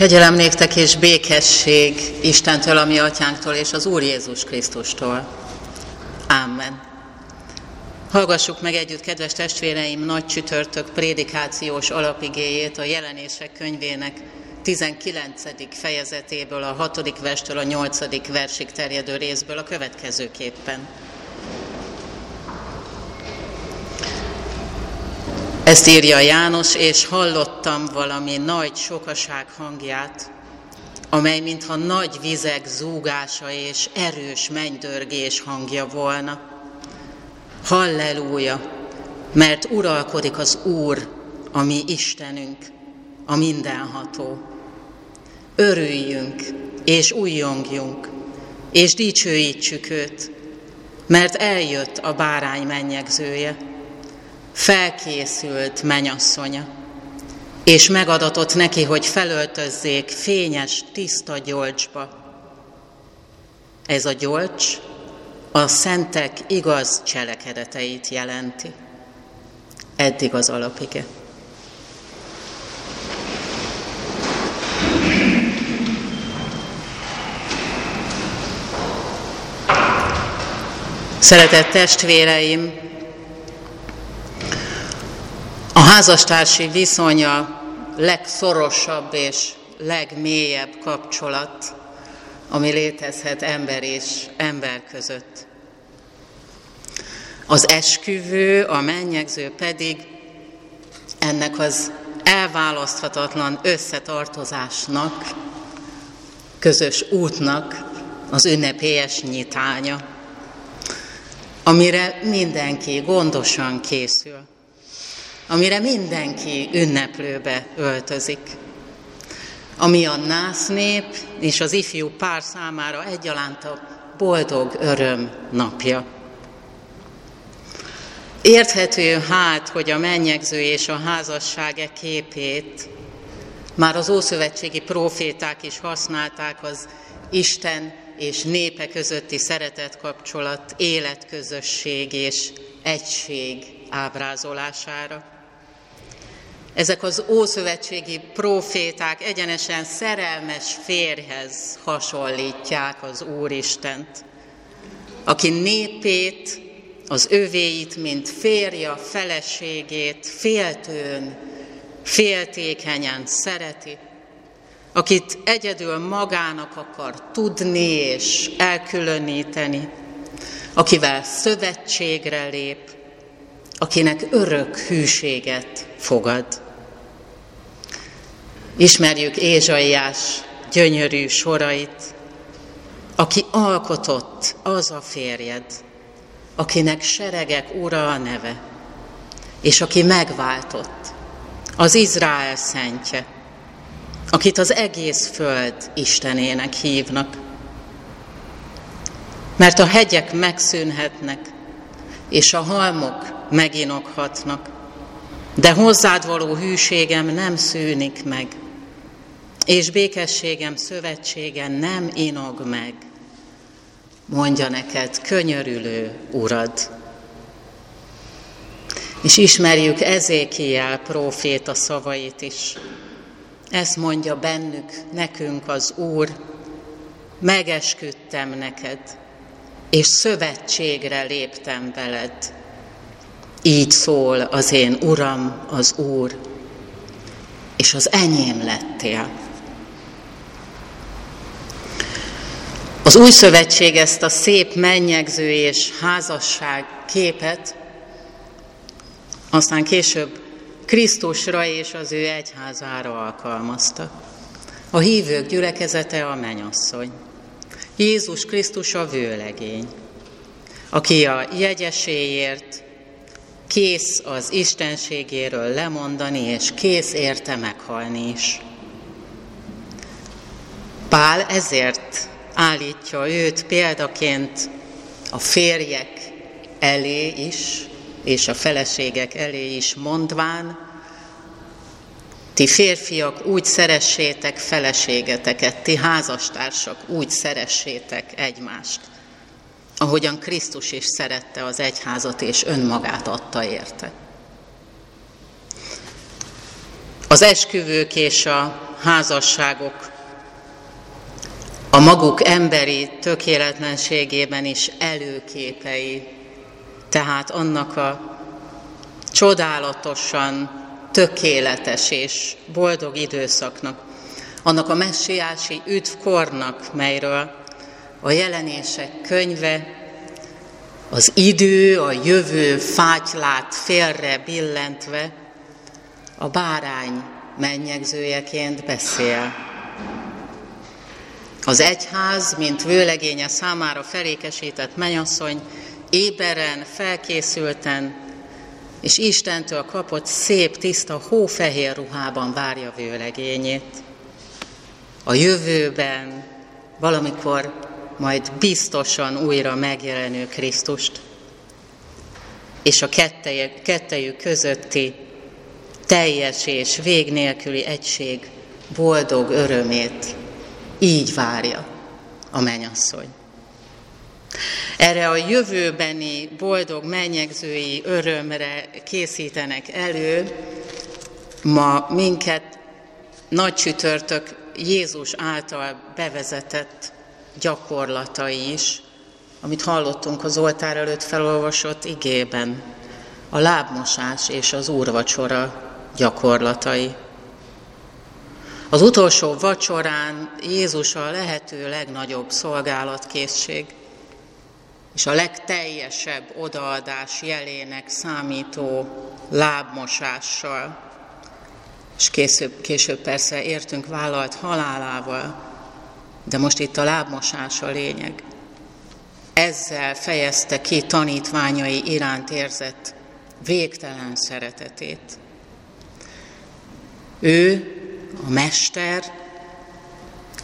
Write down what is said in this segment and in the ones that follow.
Kegyelem néktek és békesség Istentől, a mi atyánktól és az Úr Jézus Krisztustól. Amen. Hallgassuk meg együtt, kedves testvéreim, nagy csütörtök prédikációs alapigéjét a jelenések könyvének 19. fejezetéből, a 6. verstől a 8. versig terjedő részből a következőképpen. Ezt írja János, és hallottam valami nagy sokaság hangját, amely mintha nagy vizek zúgása és erős mennydörgés hangja volna. Halleluja, mert uralkodik az Úr, a mi Istenünk, a mindenható. Örüljünk, és újjongjunk, és dicsőítsük őt, mert eljött a bárány mennyegzője felkészült menyasszonya, és megadatott neki, hogy felöltözzék fényes, tiszta gyolcsba. Ez a gyolcs a szentek igaz cselekedeteit jelenti. Eddig az alapige. Szeretett testvéreim, a házastársi viszonya legszorosabb és legmélyebb kapcsolat, ami létezhet ember és ember között. Az esküvő, a mennyegző pedig ennek az elválaszthatatlan összetartozásnak, közös útnak az ünnepélyes nyitánya, amire mindenki gondosan készül amire mindenki ünneplőbe öltözik, ami a násznép és az ifjú pár számára egyaránt a boldog öröm napja. Érthető hát, hogy a mennyegző és a házasság e képét már az ószövetségi proféták is használták az Isten és népe közötti szeretet kapcsolat, életközösség és egység ábrázolására. Ezek az ószövetségi proféták egyenesen szerelmes férhez hasonlítják az Úristent, aki népét, az övéit, mint férja, feleségét féltőn, féltékenyen szereti, akit egyedül magának akar tudni és elkülöníteni, akivel szövetségre lép, akinek örök hűséget fogad. Ismerjük Ézsaiás gyönyörű sorait, aki alkotott, az a férjed, akinek seregek ura a neve, és aki megváltott, az Izrael szentje, akit az egész föld Istenének hívnak. Mert a hegyek megszűnhetnek, és a halmok meginokhatnak, de hozzád való hűségem nem szűnik meg, és békességem szövetsége nem inog meg, mondja neked könyörülő urad. És ismerjük Ezékiel próféta szavait is. Ezt mondja bennük, nekünk az Úr, megesküdtem neked, és szövetségre léptem veled. Így szól az én Uram, az Úr, és az enyém lettél. Az új szövetség ezt a szép mennyegző és házasság képet aztán később Krisztusra és az ő egyházára alkalmazta. A hívők gyülekezete a menyasszony. Jézus Krisztus a vőlegény, aki a jegyeséért kész az istenségéről lemondani, és kész érte meghalni is. Pál ezért állítja őt példaként a férjek elé is, és a feleségek elé is mondván, ti férfiak úgy szeressétek feleségeteket, ti házastársak úgy szeressétek egymást ahogyan Krisztus is szerette az egyházat és önmagát adta érte. Az esküvők és a házasságok a maguk emberi tökéletlenségében is előképei, tehát annak a csodálatosan tökéletes és boldog időszaknak, annak a messiási üdvkornak, melyről a jelenések könyve, az idő, a jövő fátylát félre billentve, a bárány mennyegzőjeként beszél. Az egyház, mint vőlegénye számára felékesített menyasszony, éberen, felkészülten, és Istentől kapott szép, tiszta, hófehér ruhában várja vőlegényét. A jövőben valamikor majd biztosan újra megjelenő Krisztust, és a kettejük közötti teljes és vég nélküli egység boldog örömét így várja a menyasszony. Erre a jövőbeni boldog mennyegzői örömre készítenek elő ma minket nagy csütörtök Jézus által bevezetett gyakorlatai is, amit hallottunk az oltár előtt felolvasott igében, a lábmosás és az úrvacsora gyakorlatai. Az utolsó vacsorán Jézus a lehető legnagyobb szolgálatkészség és a legteljesebb odaadás jelének számító lábmosással, és később, később persze értünk vállalt halálával, de most itt a lábmosás a lényeg. Ezzel fejezte ki tanítványai iránt érzett végtelen szeretetét. Ő, a mester,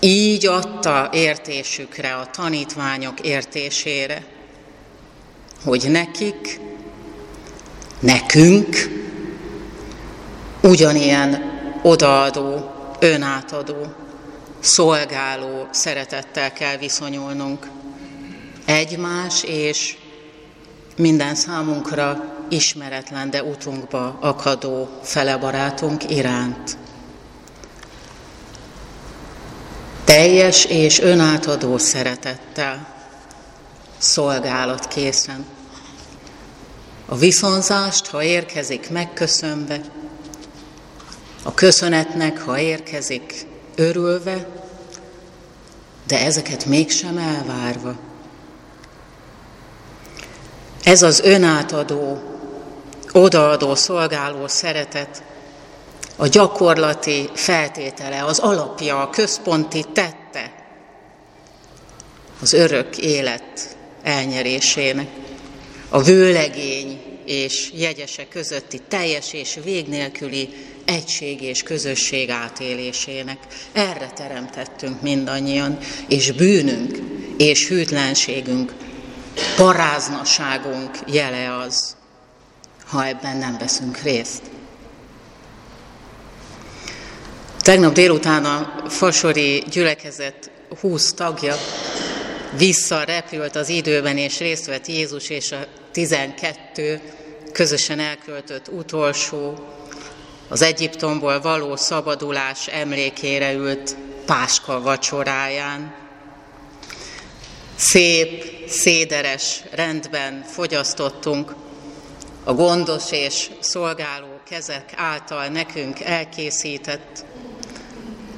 így adta értésükre, a tanítványok értésére, hogy nekik, nekünk ugyanilyen odaadó, önátadó, szolgáló szeretettel kell viszonyulnunk egymás és minden számunkra ismeretlen, de utunkba akadó felebarátunk iránt. Teljes és önátadó szeretettel, szolgálat készen. A viszonzást, ha érkezik megköszönve, a köszönetnek, ha érkezik örülve, de ezeket mégsem elvárva. Ez az önátadó, odaadó, szolgáló szeretet a gyakorlati feltétele, az alapja, a központi tette az örök élet elnyerésének, a vőlegény és jegyese közötti teljes és vég nélküli egység és közösség átélésének. Erre teremtettünk mindannyian, és bűnünk és hűtlenségünk, paráznaságunk jele az, ha ebben nem veszünk részt. Tegnap délután a Fasori gyülekezet 20 tagja visszarepült az időben, és részt vett Jézus és a 12 közösen elköltött utolsó, az Egyiptomból való szabadulás emlékére ült Páska vacsoráján. Szép, széderes rendben fogyasztottunk a gondos és szolgáló kezek által nekünk elkészített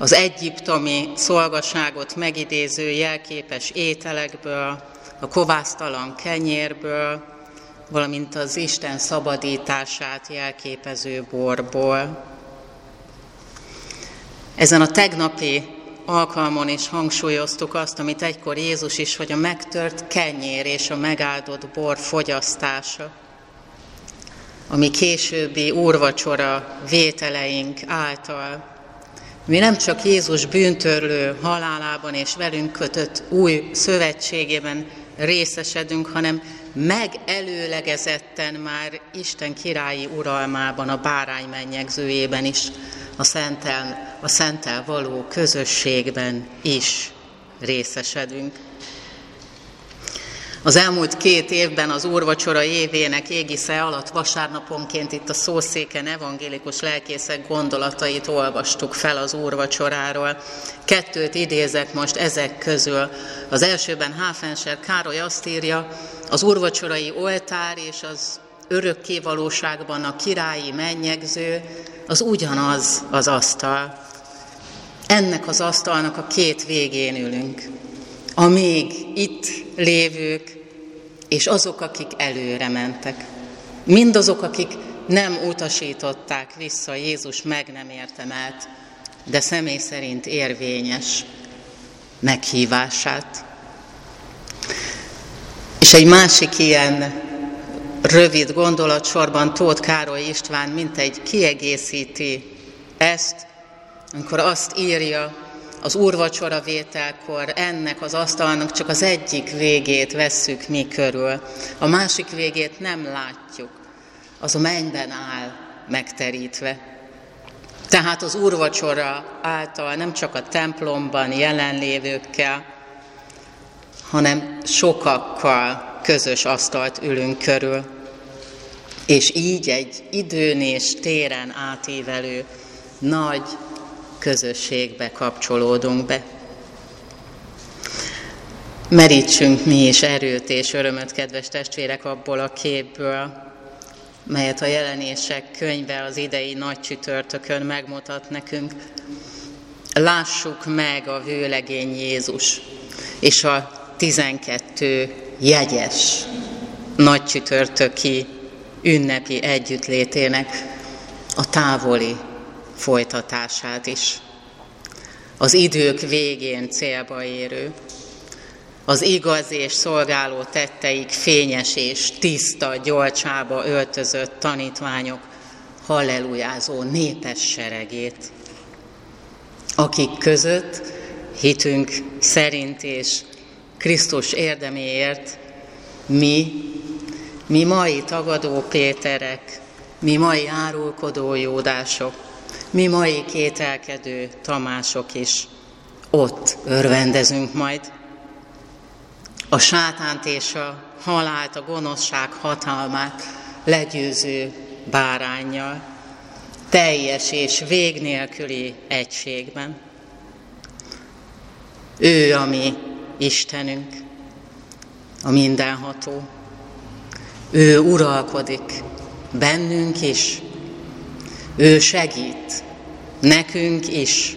az egyiptomi szolgaságot megidéző jelképes ételekből, a kovásztalan kenyérből, valamint az Isten szabadítását jelképező borból. Ezen a tegnapi alkalmon is hangsúlyoztuk azt, amit egykor Jézus is, hogy a megtört kenyér és a megáldott bor fogyasztása, ami későbbi úrvacsora vételeink által mi nem csak Jézus bűntörlő halálában és velünk kötött új szövetségében részesedünk, hanem megelőlegezetten már Isten királyi uralmában, a bárány mennyegzőjében is, a szentel, a szentel való közösségben is részesedünk. Az elmúlt két évben az úrvacsora évének égisze alatt vasárnaponként itt a szószéken evangélikus lelkészek gondolatait olvastuk fel az úrvacsoráról. Kettőt idézek most ezek közül. Az elsőben Háfenser Károly azt írja, az úrvacsorai oltár és az örökké valóságban a királyi mennyegző, az ugyanaz az asztal. Ennek az asztalnak a két végén ülünk. A még itt lévők, és azok, akik előre mentek. Mindazok, akik nem utasították vissza Jézus meg nem értemelt, de személy szerint érvényes meghívását. És egy másik ilyen rövid gondolatsorban Tóth Károly István mint egy kiegészíti ezt, amikor azt írja, az úrvacsora vételkor ennek az asztalnak csak az egyik végét vesszük mi körül. A másik végét nem látjuk. Az a mennyben áll megterítve. Tehát az úrvacsora által nem csak a templomban jelenlévőkkel, hanem sokakkal közös asztalt ülünk körül. És így egy időn és téren átívelő nagy közösségbe kapcsolódunk be. Merítsünk mi is erőt és örömöt, kedves testvérek, abból a képből, melyet a jelenések könyve az idei nagy csütörtökön megmutat nekünk. Lássuk meg a vőlegény Jézus és a 12 jegyes nagy csütörtöki ünnepi együttlétének a távoli folytatását is. Az idők végén célba érő, az igaz és szolgáló tetteik fényes és tiszta gyolcsába öltözött tanítványok hallelujázó népes seregét, akik között hitünk szerint és Krisztus érdeméért mi, mi mai tagadó Péterek, mi mai árulkodó Jódások, mi mai kételkedő Tamások is ott örvendezünk majd. A sátánt és a halált, a gonoszság hatalmát legyőző bárányjal, teljes és vég nélküli egységben. Ő a mi Istenünk, a mindenható. Ő uralkodik bennünk is, ő segít nekünk is,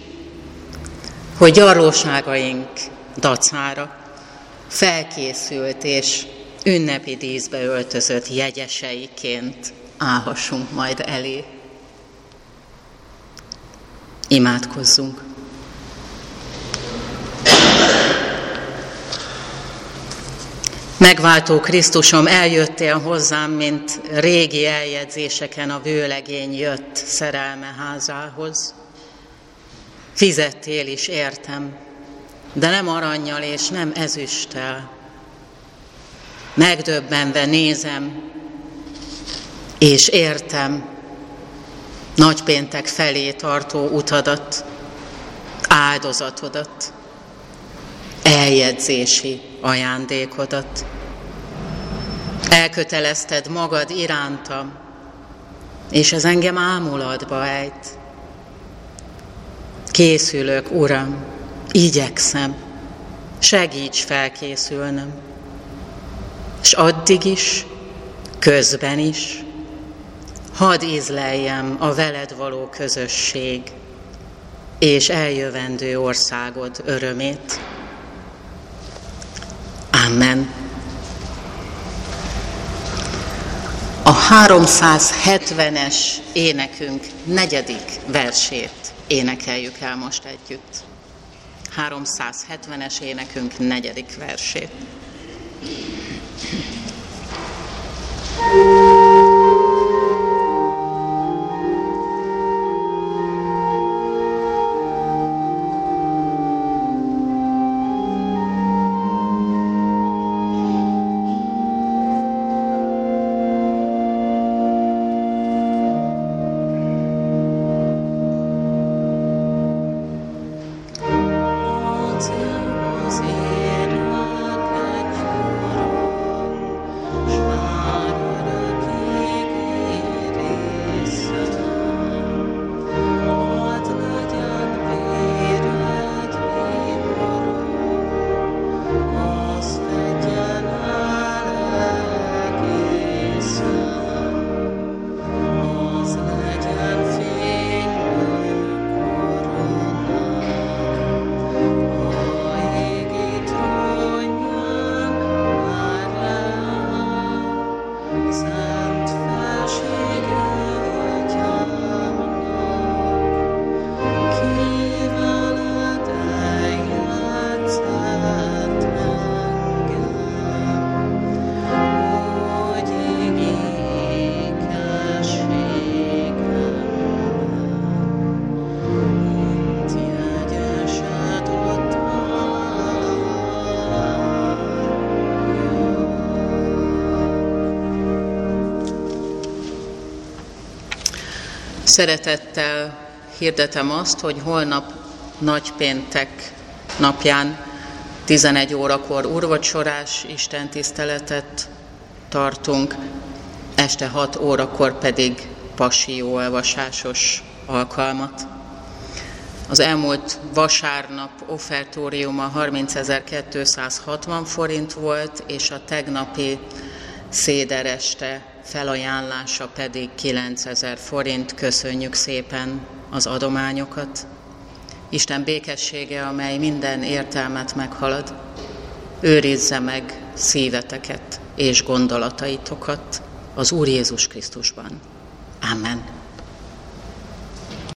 hogy gyarlóságaink dacára felkészült és ünnepi díszbe öltözött jegyeseiként állhassunk majd elé. Imádkozzunk! Megváltó Krisztusom, eljöttél hozzám, mint régi eljegyzéseken a vőlegény jött szerelme házához. Fizettél is, értem, de nem aranyjal és nem ezüsttel. Megdöbbenve nézem, és értem nagypéntek felé tartó utadat, áldozatodat, eljegyzési ajándékodat. Elkötelezted magad irántam, és ez engem ámulatba ejt. Készülök, Uram, igyekszem, segíts felkészülnöm. És addig is, közben is, hadd ízleljem a veled való közösség és eljövendő országod örömét. Amen. A 370-es énekünk negyedik versét énekeljük el most együtt. 370-es énekünk negyedik versét. thank you Szeretettel hirdetem azt, hogy holnap nagypéntek napján 11 órakor urvacsorás Isten tiszteletet tartunk, este 6 órakor pedig passió olvasásos alkalmat. Az elmúlt vasárnap offertóriuma 30.260 forint volt, és a tegnapi szédereste felajánlása pedig 9000 forint. Köszönjük szépen az adományokat. Isten békessége, amely minden értelmet meghalad, őrizze meg szíveteket és gondolataitokat az Úr Jézus Krisztusban. Amen.